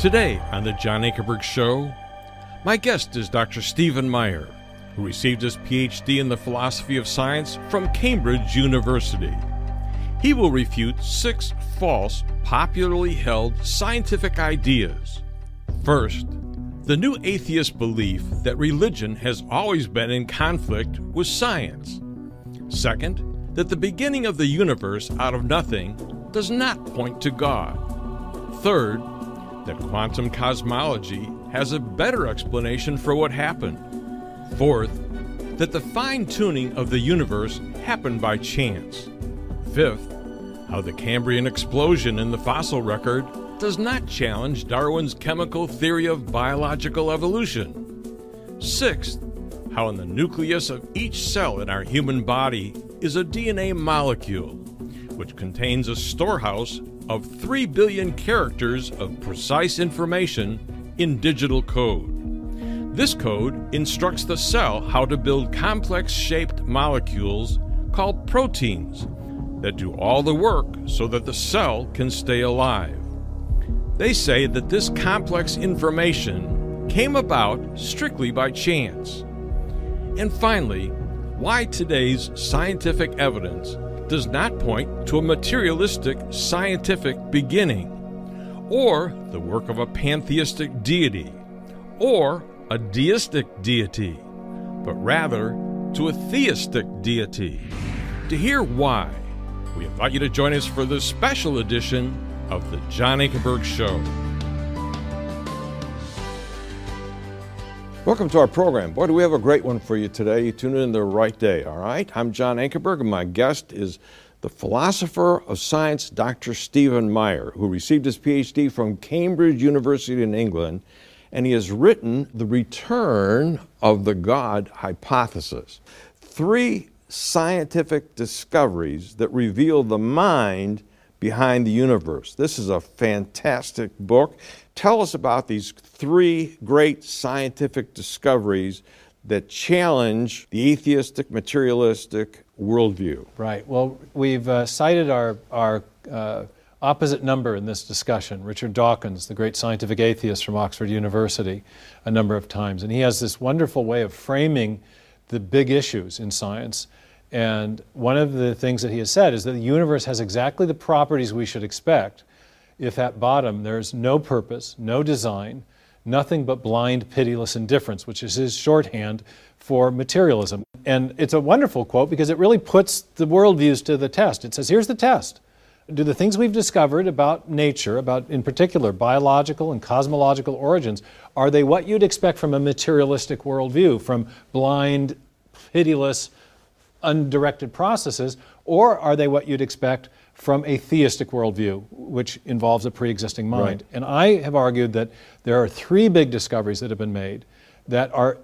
Today on The John Ankerberg Show, my guest is Dr. Stephen Meyer, who received his PhD in the philosophy of science from Cambridge University. He will refute six false, popularly held scientific ideas. First, the new atheist belief that religion has always been in conflict with science. Second, that the beginning of the universe out of nothing does not point to God. Third, that quantum cosmology has a better explanation for what happened. Fourth, that the fine tuning of the universe happened by chance. Fifth, how the Cambrian explosion in the fossil record does not challenge Darwin's chemical theory of biological evolution. Sixth, how in the nucleus of each cell in our human body is a DNA molecule, which contains a storehouse of 3 billion characters of precise information in digital code. This code instructs the cell how to build complex shaped molecules called proteins that do all the work so that the cell can stay alive. They say that this complex information came about strictly by chance. And finally, why today's scientific evidence does not point to a materialistic scientific beginning, or the work of a pantheistic deity, or a deistic deity, but rather to a theistic deity. To hear why, we invite you to join us for this special edition of The John Ankerberg Show. Welcome to our program. Boy, do we have a great one for you today. You tuned in the right day, all right? I'm John Ankerberg, and my guest is the philosopher of science, Dr. Stephen Meyer, who received his PhD from Cambridge University in England, and he has written The Return of the God Hypothesis. Three scientific discoveries that reveal the mind behind the universe. This is a fantastic book. Tell us about these three great scientific discoveries that challenge the atheistic, materialistic worldview. Right. Well, we've uh, cited our, our uh, opposite number in this discussion, Richard Dawkins, the great scientific atheist from Oxford University, a number of times. And he has this wonderful way of framing the big issues in science and one of the things that he has said is that the universe has exactly the properties we should expect if at bottom there's no purpose, no design, nothing but blind, pitiless indifference, which is his shorthand for materialism. And it's a wonderful quote because it really puts the worldviews to the test. It says, here's the test. Do the things we've discovered about nature, about in particular biological and cosmological origins, are they what you'd expect from a materialistic worldview, from blind, pitiless, undirected processes, or are they what you'd expect from a theistic worldview, which involves a pre existing mind? Right. And I have argued that there are three big discoveries that have been made that are,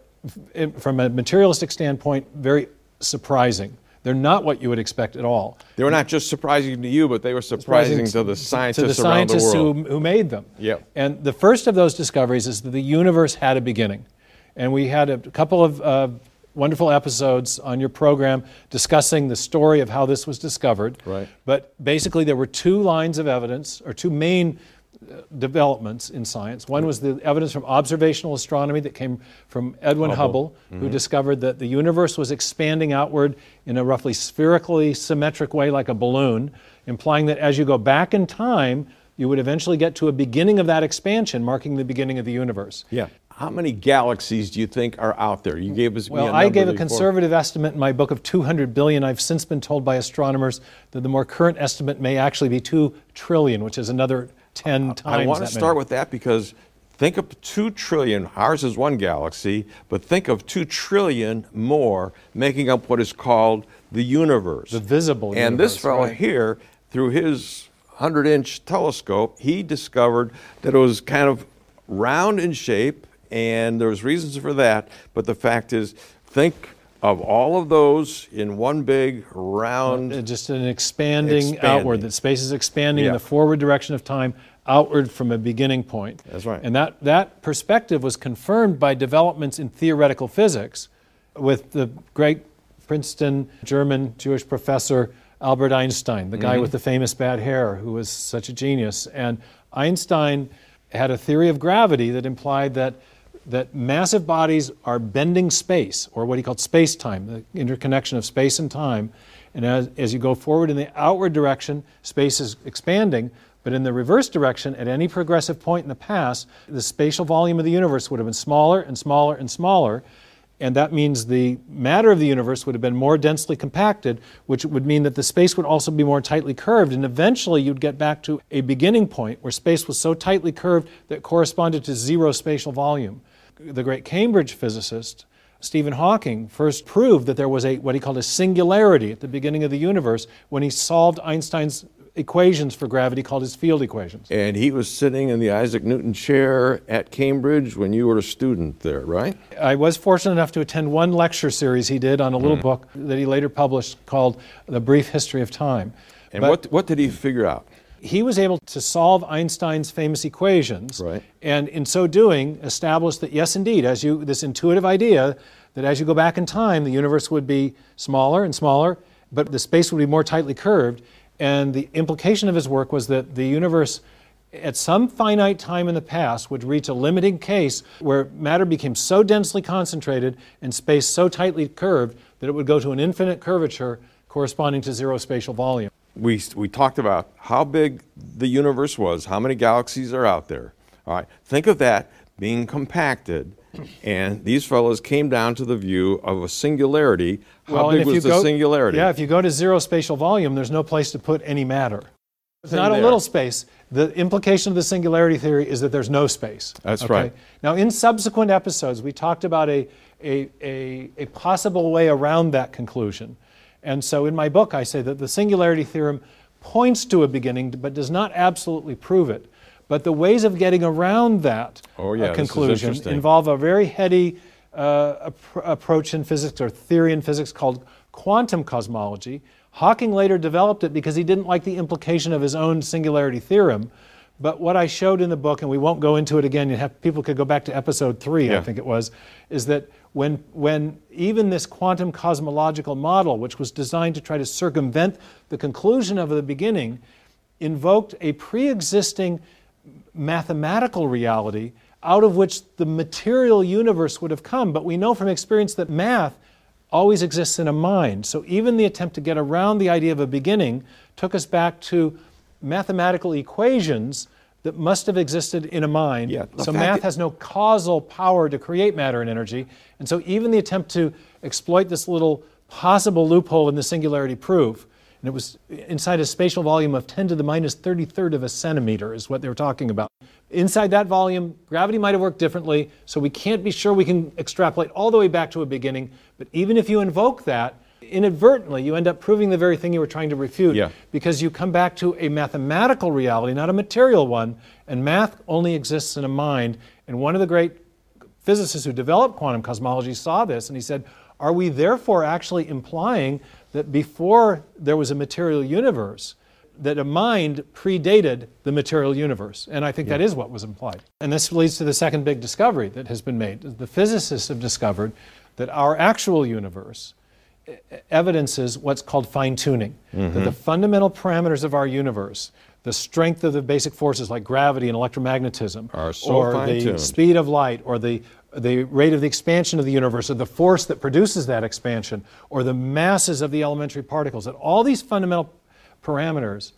from a materialistic standpoint, very surprising. They're not what you would expect at all. They were not just surprising to you, but they were surprising, surprising to the scientists, to the scientists the who, who made them. Yep. And the first of those discoveries is that the universe had a beginning. And we had a couple of uh, wonderful episodes on your program discussing the story of how this was discovered. Right. But basically, there were two lines of evidence, or two main uh, developments in science. One was the evidence from observational astronomy that came from Edwin Hubble, Hubble mm-hmm. who discovered that the universe was expanding outward in a roughly spherically symmetric way, like a balloon, implying that as you go back in time, you would eventually get to a beginning of that expansion, marking the beginning of the universe. Yeah. How many galaxies do you think are out there? You gave us well. I gave a conservative estimate in my book of 200 billion. I've since been told by astronomers that the more current estimate may actually be two trillion, which is another 10 times. I want to start many. with that because think of two trillion. Ours is one galaxy, but think of two trillion more making up what is called the universe. The visible. And universe, And this fellow right. here, through his 100-inch telescope, he discovered that it was kind of round in shape and there's reasons for that. But the fact is, think of all of those in one big round. Uh, just an expanding, expanding, outward, that space is expanding yeah. in the forward direction of time, outward from a beginning point. That's right. And that, that perspective was confirmed by developments in theoretical physics with the great Princeton German Jewish professor Albert Einstein, the guy mm-hmm. with the famous bad hair who was such a genius. And Einstein had a theory of gravity that implied that that massive bodies are bending space, or what he called space time, the interconnection of space and time. And as, as you go forward in the outward direction, space is expanding, but in the reverse direction, at any progressive point in the past, the spatial volume of the universe would have been smaller and smaller and smaller. And that means the matter of the universe would have been more densely compacted, which would mean that the space would also be more tightly curved. And eventually you'd get back to a beginning point where space was so tightly curved that corresponded to zero spatial volume the great Cambridge physicist, Stephen Hawking, first proved that there was a what he called a singularity at the beginning of the universe when he solved Einstein's equations for gravity called his field equations. And he was sitting in the Isaac Newton chair at Cambridge when you were a student there, right? I was fortunate enough to attend one lecture series he did on a little mm. book that he later published called The Brief History of Time. And but, what, what did he figure out? He was able to solve Einstein's famous equations, right. and in so doing, establish that yes, indeed, as you this intuitive idea that as you go back in time, the universe would be smaller and smaller, but the space would be more tightly curved. And the implication of his work was that the universe, at some finite time in the past, would reach a limiting case where matter became so densely concentrated and space so tightly curved that it would go to an infinite curvature corresponding to zero spatial volume we, we talked about how big the universe was, how many galaxies are out there. All right, think of that being compacted, and these fellows came down to the view of a singularity. How well, big was the go, singularity? Yeah, if you go to zero spatial volume, there's no place to put any matter. It's not there. a little space. The implication of the singularity theory is that there's no space. That's okay? right. Now, in subsequent episodes, we talked about a, a, a, a possible way around that conclusion. And so in my book, I say that the singularity theorem points to a beginning, but does not absolutely prove it. But the ways of getting around that oh, yeah, uh, conclusion involve a very heady uh, ap- approach in physics or theory in physics called quantum cosmology. Hawking later developed it because he didn't like the implication of his own singularity theorem. But what I showed in the book, and we won't go into it again, you have, people could go back to episode three, yeah. I think it was, is that when, when even this quantum cosmological model, which was designed to try to circumvent the conclusion of the beginning, invoked a pre existing mathematical reality out of which the material universe would have come. But we know from experience that math always exists in a mind. So even the attempt to get around the idea of a beginning took us back to mathematical equations that must have existed in a mind. Yeah, so math has no causal power to create matter and energy. And so even the attempt to exploit this little possible loophole in the singularity proof, and it was inside a spatial volume of 10 to the minus 33rd of a centimeter, is what they were talking about. Inside that volume, gravity might have worked differently, so we can't be sure we can extrapolate all the way back to a beginning. But even if you invoke that, inadvertently you end up proving the very thing you were trying to refute yeah. because you come back to a mathematical reality, not a material one, and math only exists in a mind. And one of the great physicists who developed quantum cosmology saw this and he said, Are we therefore actually implying that before there was a material universe, that a mind predated the material universe. And I think yeah. that is what was implied. And this leads to the second big discovery that has been made. The physicists have discovered that our actual universe evidences what's called fine tuning. Mm-hmm. That the fundamental parameters of our universe, the strength of the basic forces like gravity and electromagnetism, so or fine-tuned. the speed of light, or the the rate of the expansion of the universe, or the force that produces that expansion, or the masses of the elementary particles, that all these fundamental parameters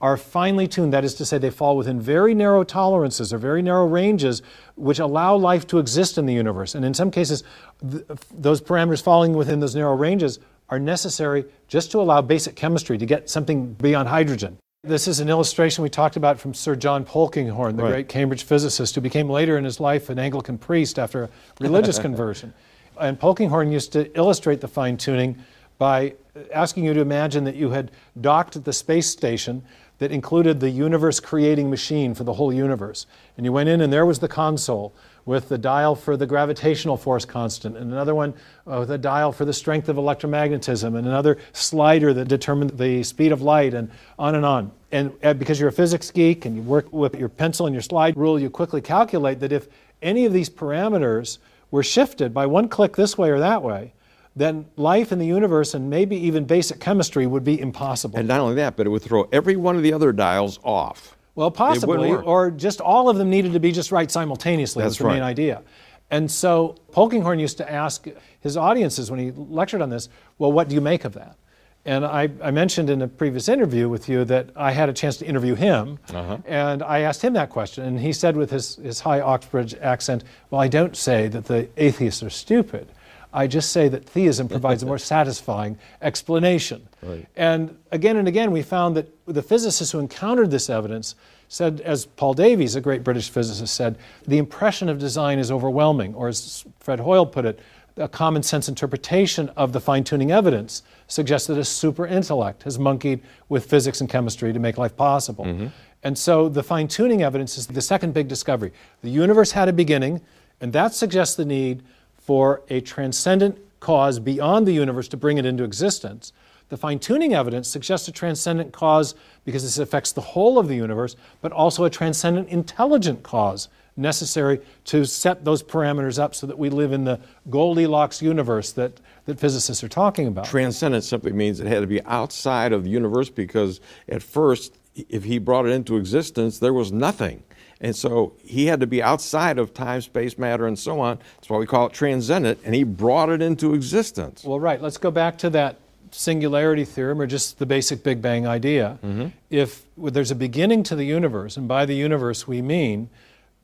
are finely tuned. That is to say, they fall within very narrow tolerances or very narrow ranges which allow life to exist in the universe. And in some cases, th- those parameters falling within those narrow ranges are necessary just to allow basic chemistry to get something beyond hydrogen. This is an illustration we talked about from Sir John Polkinghorne, the right. great Cambridge physicist who became later in his life an Anglican priest after a religious conversion. And Polkinghorne used to illustrate the fine tuning by asking you to imagine that you had docked at the space station that included the universe creating machine for the whole universe. And you went in, and there was the console with the dial for the gravitational force constant, and another one uh, with a dial for the strength of electromagnetism, and another slider that determined the speed of light, and on and on. And uh, because you're a physics geek and you work with your pencil and your slide rule, you quickly calculate that if any of these parameters were shifted by one click this way or that way, then life in the universe and maybe even basic chemistry would be impossible. And not only that, but it would throw every one of the other dials off. Well, possibly, or just all of them needed to be just right simultaneously. That's the main idea. And so Polkinghorne used to ask his audiences when he lectured on this, well, what do you make of that? And I, I mentioned in a previous interview with you that I had a chance to interview him, Uh-huh. and I asked him that question, and he said with his, his high Oxbridge accent, Well, I don't say that the atheists are stupid. I just say that theism provides a more satisfying explanation. Right. And again and again, we found that the physicists who encountered this evidence said, as Paul Davies, a great British physicist, said, the impression of design is overwhelming, or as Fred Hoyle put it, a common sense interpretation of the fine tuning evidence suggests that a super intellect has monkeyed with physics and chemistry to make life possible. Mm-hmm. And so the fine tuning evidence is the second big discovery. The universe had a beginning, and that suggests the need for a transcendent cause beyond the universe to bring it into existence. The fine tuning evidence suggests a transcendent cause because this affects the whole of the universe, but also a transcendent intelligent cause necessary to set those parameters up so that we live in the Goldilocks universe that, that physicists are talking about. Transcendent simply means it had to be outside of the universe because at first, if he brought it into existence, there was nothing. And so he had to be outside of time, space, matter, and so on. That's why we call it transcendent, and he brought it into existence. Well, right. Let's go back to that singularity theorem or just the basic Big Bang idea. Mm-hmm. If well, there's a beginning to the universe, and by the universe we mean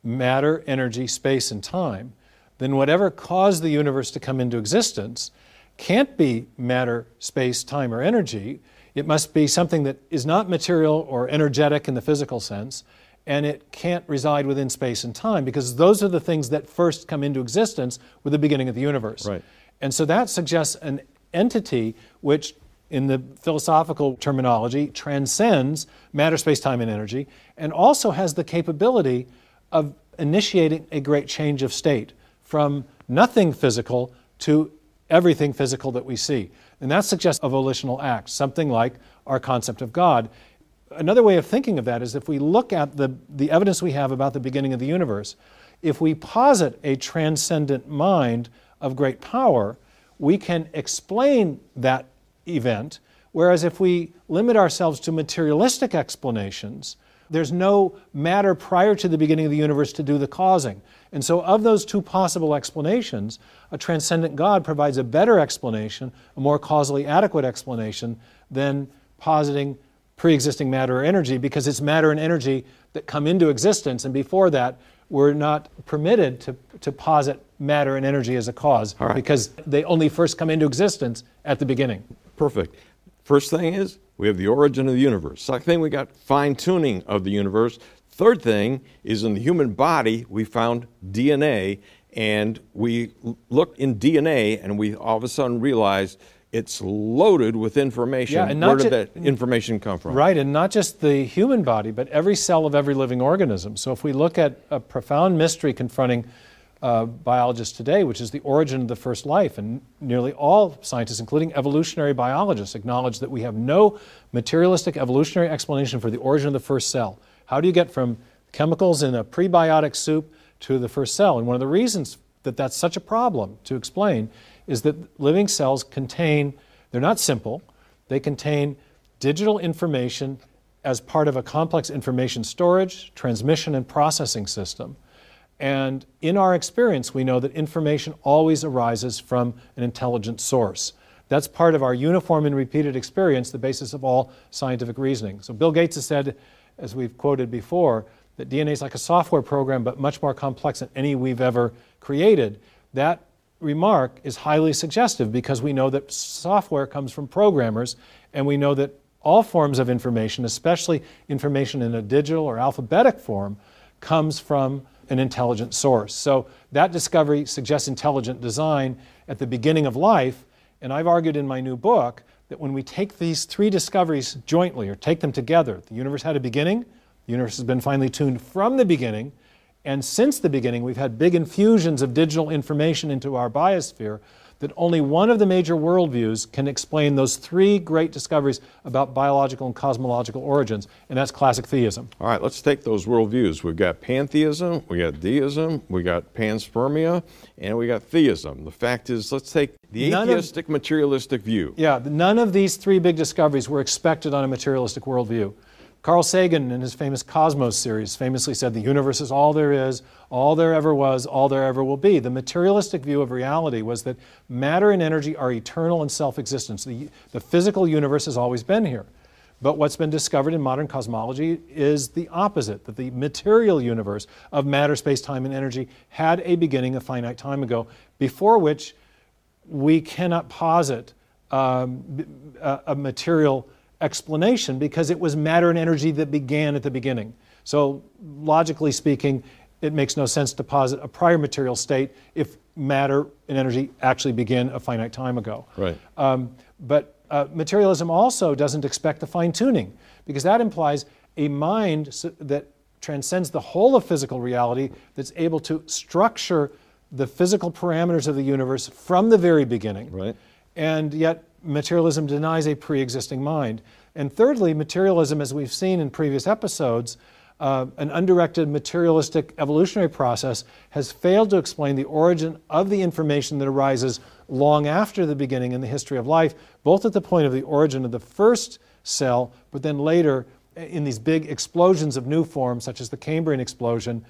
matter, energy, space, and time, then whatever caused the universe to come into existence can't be matter, space, time, or energy. It must be something that is not material or energetic in the physical sense, and it can't reside within space and time because those are the things that first come into existence with the beginning of the universe. Right. And so that suggests an entity which, in the philosophical terminology, transcends matter, space, time, and energy, and also has the capability of initiating a great change of state from nothing physical to everything physical that we see. And that suggests a volitional act, something like our concept of God. Another way of thinking of that is if we look at the, the evidence we have about the beginning of the universe, if we posit a transcendent mind of great power, we can explain that event. Whereas if we limit ourselves to materialistic explanations, there's no matter prior to the beginning of the universe to do the causing. And so, of those two possible explanations, a transcendent God provides a better explanation, a more causally adequate explanation, than positing pre existing matter or energy, because it's matter and energy that come into existence, and before that, we're not permitted to, to posit matter and energy as a cause, right. because they only first come into existence at the beginning. Perfect. First thing is we have the origin of the universe. Second thing, we got fine tuning of the universe. Third thing is in the human body, we found DNA, and we looked in DNA, and we all of a sudden realized it's loaded with information. Yeah, and Where did that information come from? Right, and not just the human body, but every cell of every living organism. So if we look at a profound mystery confronting uh, biologists today, which is the origin of the first life, and nearly all scientists, including evolutionary biologists, acknowledge that we have no materialistic evolutionary explanation for the origin of the first cell. How do you get from chemicals in a prebiotic soup to the first cell? And one of the reasons that that's such a problem to explain is that living cells contain, they're not simple, they contain digital information as part of a complex information storage, transmission, and processing system. And in our experience, we know that information always arises from an intelligent source. That's part of our uniform and repeated experience, the basis of all scientific reasoning. So Bill Gates has said, as we've quoted before, that DNA is like a software program, but much more complex than any we've ever created. That remark is highly suggestive because we know that software comes from programmers, and we know that all forms of information, especially information in a digital or alphabetic form, comes from an intelligent source. So that discovery suggests intelligent design at the beginning of life. And I've argued in my new book that when we take these three discoveries jointly or take them together, the universe had a beginning, the universe has been finely tuned from the beginning, and since the beginning, we've had big infusions of digital information into our biosphere that only one of the major worldviews can explain those three great discoveries about biological and cosmological origins, and that's classic theism. All right, let's take those worldviews. We've got pantheism, we got deism, we got panspermia, and we got theism. The fact is, let's take the None of- atheistic materialistic view. Yeah, none of these three big discoveries were expected on a materialistic worldview. Carl Sagan, in his famous Cosmos series, famously said the universe is all there is, all there ever was, all there ever will be. The materialistic view of reality was that matter and energy are eternal and self existent. The, the physical universe has always been here. But what's been discovered in modern cosmology is the opposite that the material universe of matter, space, time, and energy had a beginning a finite time ago, before which we cannot posit um, a, a material explanation because it was matter and energy that began at the beginning. So, logically speaking, it makes no sense to posit a prior material state if matter and energy actually begin a finite time ago. Right. Um, but uh, materialism also doesn't expect the fine tuning because that implies a mind that transcends the whole of physical reality that's able to structure the physical parameters of the universe from the very beginning. Right. And yet materialism denies a pre existing mind. And thirdly, materialism, as we've seen in previous episodes, uh, an undirected materialistic evolutionary process has failed to explain the origin of the information that arises long after the beginning in the history of life, both at the point of the origin of the first cell, but then later in these big explosions of new forms, such as the Cambrian explosion.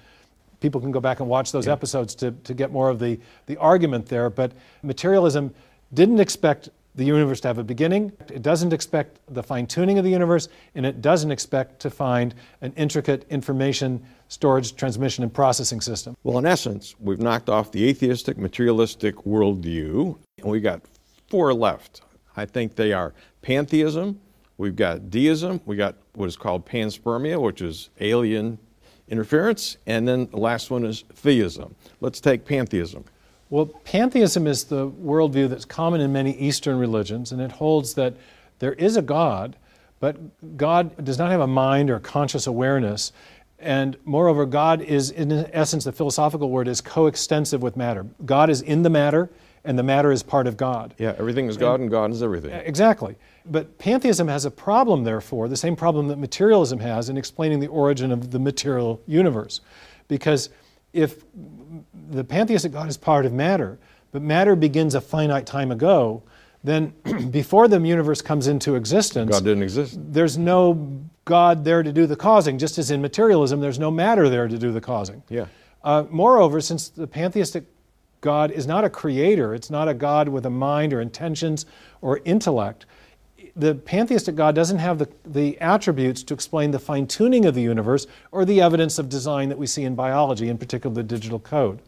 People can go back and watch those yeah. episodes to, to get more of the, the argument there. But materialism didn't expect the universe to have a beginning. It doesn't expect the fine tuning of the universe, and it doesn't expect to find an intricate information storage, transmission, and processing system. Well, in essence, we've knocked off the atheistic, materialistic worldview, and we got four left. I think they are pantheism, we've got deism, we got what is called panspermia, which is alien interference, and then the last one is theism. Let's take pantheism. Well, pantheism is the worldview that's common in many Eastern religions, and it holds that there is a God, but God does not have a mind or conscious awareness. And moreover, God is, in essence, the philosophical word is coextensive with matter. God is in the matter, and the matter is part of God. Yeah, everything is God, and, and God is everything. Exactly. But pantheism has a problem, therefore, the same problem that materialism has in explaining the origin of the material universe. Because if the pantheistic God is part of matter, but matter begins a finite time ago, then before the universe comes into existence, God didn't exist. There's no God there to do the causing, just as in materialism, there's no matter there to do the causing. Yeah. Uh, moreover, since the pantheistic God is not a creator, it's not a God with a mind or intentions or intellect, the pantheistic God doesn't have the, the attributes to explain the fine tuning of the universe or the evidence of design that we see in biology, in particular the digital code.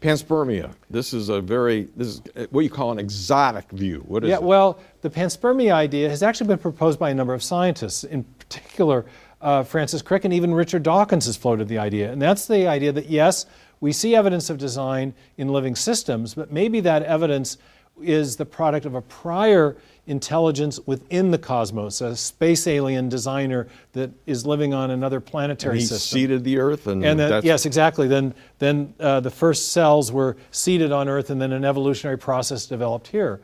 Panspermia. This is a very, this is what you call an exotic view. What is yeah, it? well, the panspermia idea has actually been proposed by a number of scientists, in particular uh, Francis Crick and even Richard Dawkins has floated the idea. And that's the idea that yes, we see evidence of design in living systems, but maybe that evidence is the product of a prior intelligence within the cosmos, a space alien designer that is living on another planetary and he system. seeded the Earth, and, and then, yes, exactly. Then, then uh, the first cells were seeded on Earth, and then an evolutionary process developed here.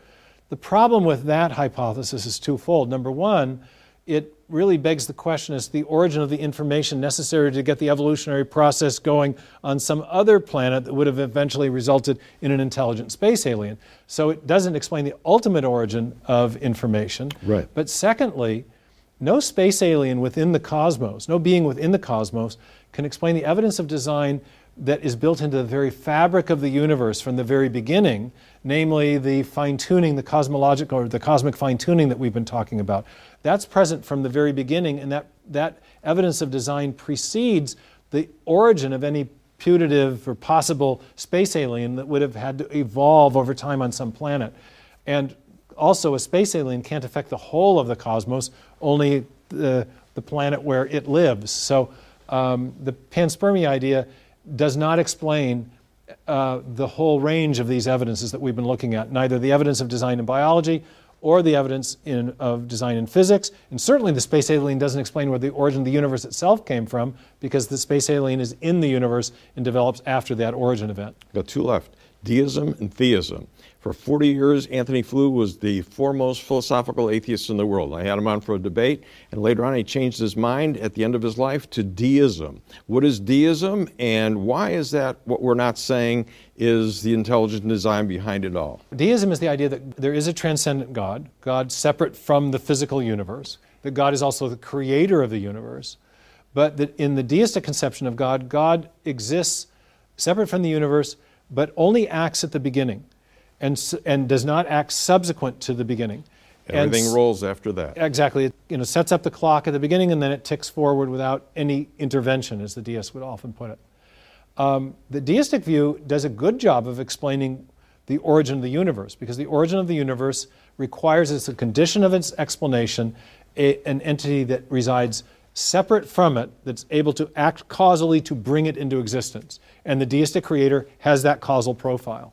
The problem with that hypothesis is twofold. Number one, it really begs the question as to the origin of the information necessary to get the evolutionary process going on some other planet that would have eventually resulted in an intelligent space alien. So it doesn't explain the ultimate origin of information. Right. But secondly, no space alien within the cosmos, no being within the cosmos, can explain the evidence of design that is built into the very fabric of the universe from the very beginning, namely the fine tuning, the cosmological or the cosmic fine tuning that we've been talking about. That's present from the very beginning, and that, that evidence of design precedes the origin of any putative or possible space alien that would have had to evolve over time on some planet. And also, a space alien can't affect the whole of the cosmos, only the, the planet where it lives. So, um, the panspermia idea does not explain uh, the whole range of these evidences that we've been looking at, neither the evidence of design in biology or the evidence in, of design in physics. And certainly the space alien doesn't explain where the origin of the universe itself came from because the space alien is in the universe and develops after that origin event. Got two left deism and theism. For 40 years, Antony Flew was the foremost philosophical atheist in the world. I had him on for a debate, and later on he changed his mind at the end of his life to deism. What is deism, and why is that what we're not saying is the intelligent design behind it all? Deism is the idea that there is a transcendent God, God separate from the physical universe, that God is also the creator of the universe, but that in the deistic conception of God, God exists separate from the universe, but only acts at the beginning and, and does not act subsequent to the beginning. Everything and, rolls after that. Exactly. It you know, sets up the clock at the beginning and then it ticks forward without any intervention, as the deist would often put it. Um, the deistic view does a good job of explaining the origin of the universe because the origin of the universe requires as a condition of its explanation a, an entity that resides separate from it that's able to act causally to bring it into existence. And the deistic creator has that causal profile.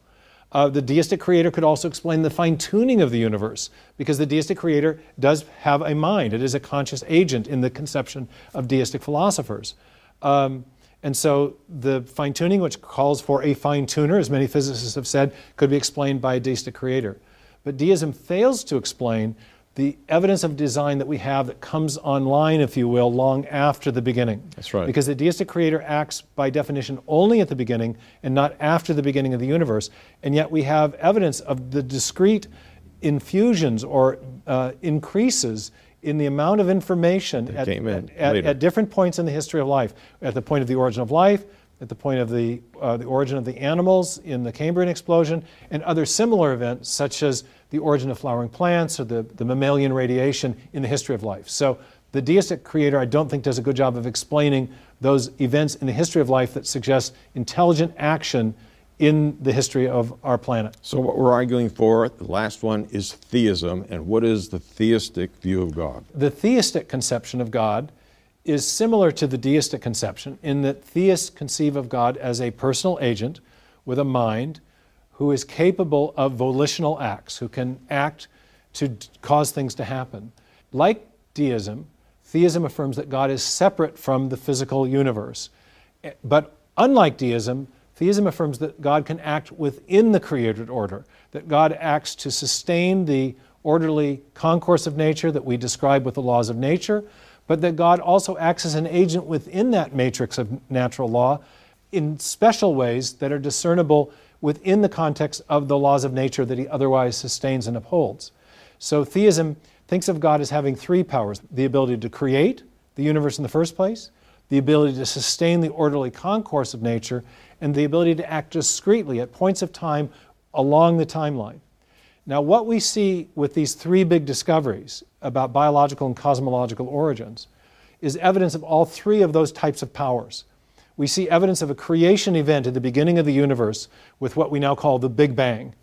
Uh, the deistic creator could also explain the fine tuning of the universe because the deistic creator does have a mind. It is a conscious agent in the conception of deistic philosophers. Um, and so the fine tuning, which calls for a fine tuner, as many physicists have said, could be explained by a deistic creator. But deism fails to explain the evidence of design that we have that comes online, if you will, long after the beginning. That's right. Because the deistic creator acts by definition only at the beginning and not after the beginning of the universe. And yet we have evidence of the discrete infusions or uh, increases in the amount of information at, at, at, at, different points in the history of life, at the point of the origin of life, at the point of the, uh, the origin of the animals in the Cambrian explosion, and other similar events such as the origin of flowering plants or the, the mammalian radiation in the history of life. So the deistic creator, I don't think, does a good job of explaining those events in the history of life that suggest intelligent action in the history of our planet. So, what we're arguing for, the last one, is theism. And what is the theistic view of God? The theistic conception of God is similar to the deistic conception in that theists conceive of God as a personal agent with a mind who is capable of volitional acts, who can act to cause things to happen. Like deism, theism affirms that God is separate from the physical universe. Eh, but unlike deism, theism affirms that God can act within the created order, that God acts to sustain the orderly concourse of nature that we describe with the laws of nature, but that God also acts as an agent within that matrix of natural law in special ways that are discernible within the context of the laws of nature that he otherwise sustains and upholds. So theism thinks of God as having three powers the ability to create the universe in the first place, the ability to sustain the orderly concourse of nature, and the ability to act discreetly at points of time along the timeline. Now, what we see with these three big discoveries about biological and cosmological origins is evidence of all three of those types of powers we see evidence of a creation event at the beginning of the universe with what we now call the Big Bang.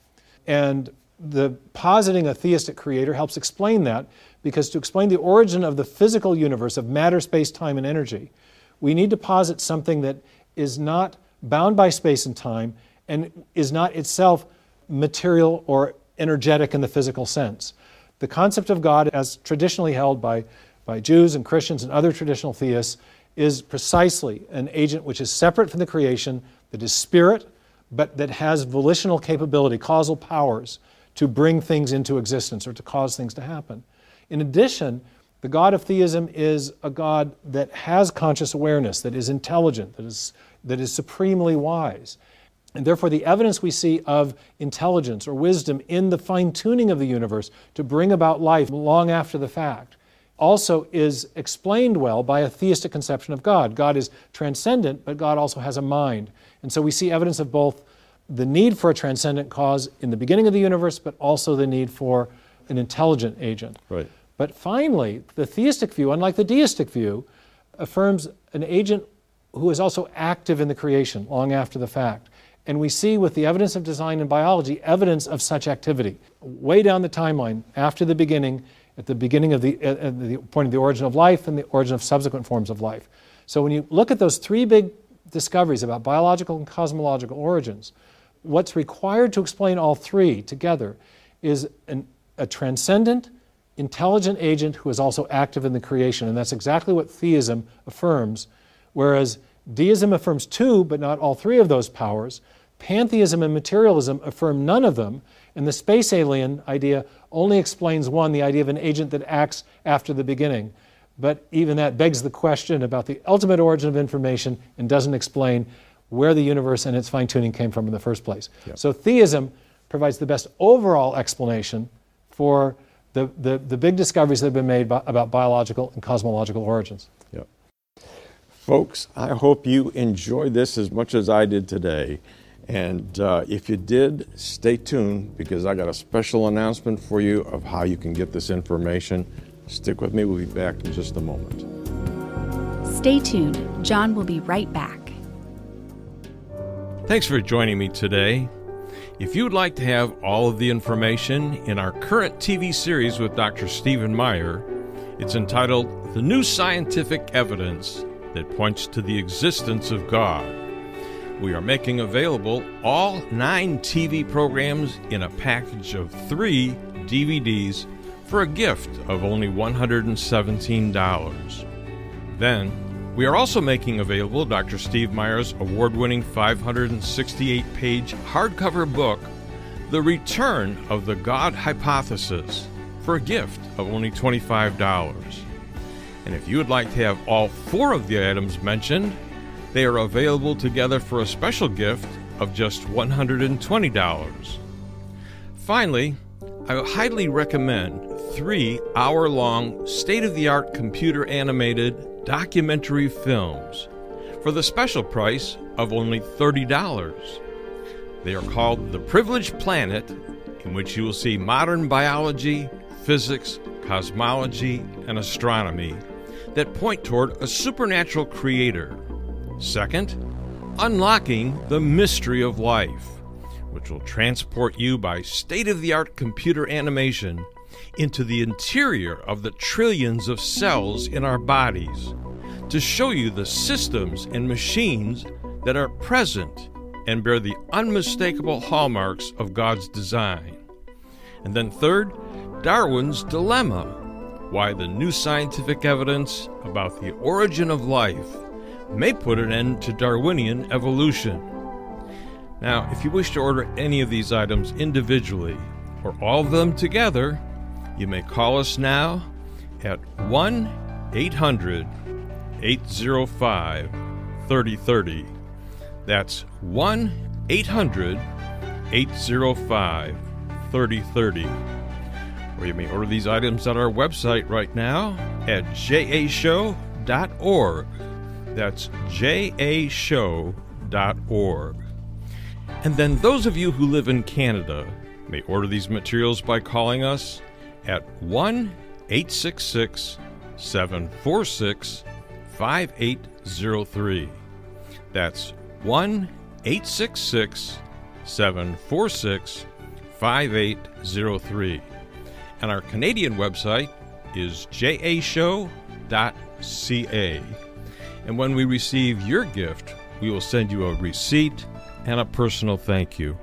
And the positing a theistic creator helps explain that because to explain the origin of the physical universe of matter, space, time, and energy, we need to posit something that is not bound by space and time and is not itself material or energetic in the physical sense. The concept of God, as traditionally held by, by Jews and Christians and other traditional theists, is precisely an agent which is separate from the creation, that is spirit, but that has volitional capability, causal powers to bring things into existence or to cause things to happen. In addition, the God of theism is a God that has conscious awareness, that is intelligent, that is, that is supremely wise. And therefore, the evidence we see of intelligence or wisdom in the fine tuning of the universe to bring about life long after the fact also is explained well by a theistic conception of God. God is transcendent, but God also has a mind. And so we see evidence of both the need for a transcendent cause in the beginning of the universe, but also the need for an intelligent agent. Right. But finally, the theistic view, unlike the deistic view, affirms an agent who is also active in the creation long after the fact. And we see with the evidence of design in biology evidence of such activity. Way down the timeline, after the beginning, at the beginning of the, the point of the origin of life and the origin of subsequent forms of life. So when you look at those three big discoveries about biological and cosmological origins, what's required to explain all three together is an, a transcendent, intelligent agent who is also active in the creation. And that's exactly what theism affirms, whereas deism affirms two, but not all three of those powers. Pantheism and materialism affirm none of them, and the space alien idea only explains one, the idea of an agent that acts after the beginning. But even that begs the question about the ultimate origin of information and doesn't explain where the universe and its fine tuning came from in the first place. Yep. So theism provides the best overall explanation for the, the, the big discoveries that have been made by, about biological and cosmological origins. Yep. Folks, I hope you enjoyed this as much as I did today. And uh, if you did, stay tuned because I got a special announcement for you of how you can get this information. Stick with me, we'll be back in just a moment. Stay tuned. John will be right back. Thanks for joining me today. If you would like to have all of the information in our current TV series with Dr. Stephen Meyer, it's entitled The New Scientific Evidence That Points to the Existence of God. We are making available all nine TV programs in a package of three DVDs for a gift of only $117. Then, we are also making available Dr. Steve Meyer's award winning 568 page hardcover book, The Return of the God Hypothesis, for a gift of only $25. And if you would like to have all four of the items mentioned, they are available together for a special gift of just $120. Finally, I highly recommend three hour long, state of the art computer animated documentary films for the special price of only $30. They are called The Privileged Planet, in which you will see modern biology, physics, cosmology, and astronomy that point toward a supernatural creator. Second, Unlocking the Mystery of Life, which will transport you by state of the art computer animation into the interior of the trillions of cells in our bodies to show you the systems and machines that are present and bear the unmistakable hallmarks of God's design. And then, third, Darwin's Dilemma why the new scientific evidence about the origin of life may put an end to Darwinian evolution. Now, if you wish to order any of these items individually or all of them together, you may call us now at 1 800 805 3030. That's 1 800 805 3030. You may order these items at our website right now at jashow.org. That's jashow.org. And then those of you who live in Canada may order these materials by calling us at 1 866 746 5803. That's 1 866 746 5803. And our Canadian website is jashow.ca. And when we receive your gift, we will send you a receipt and a personal thank you.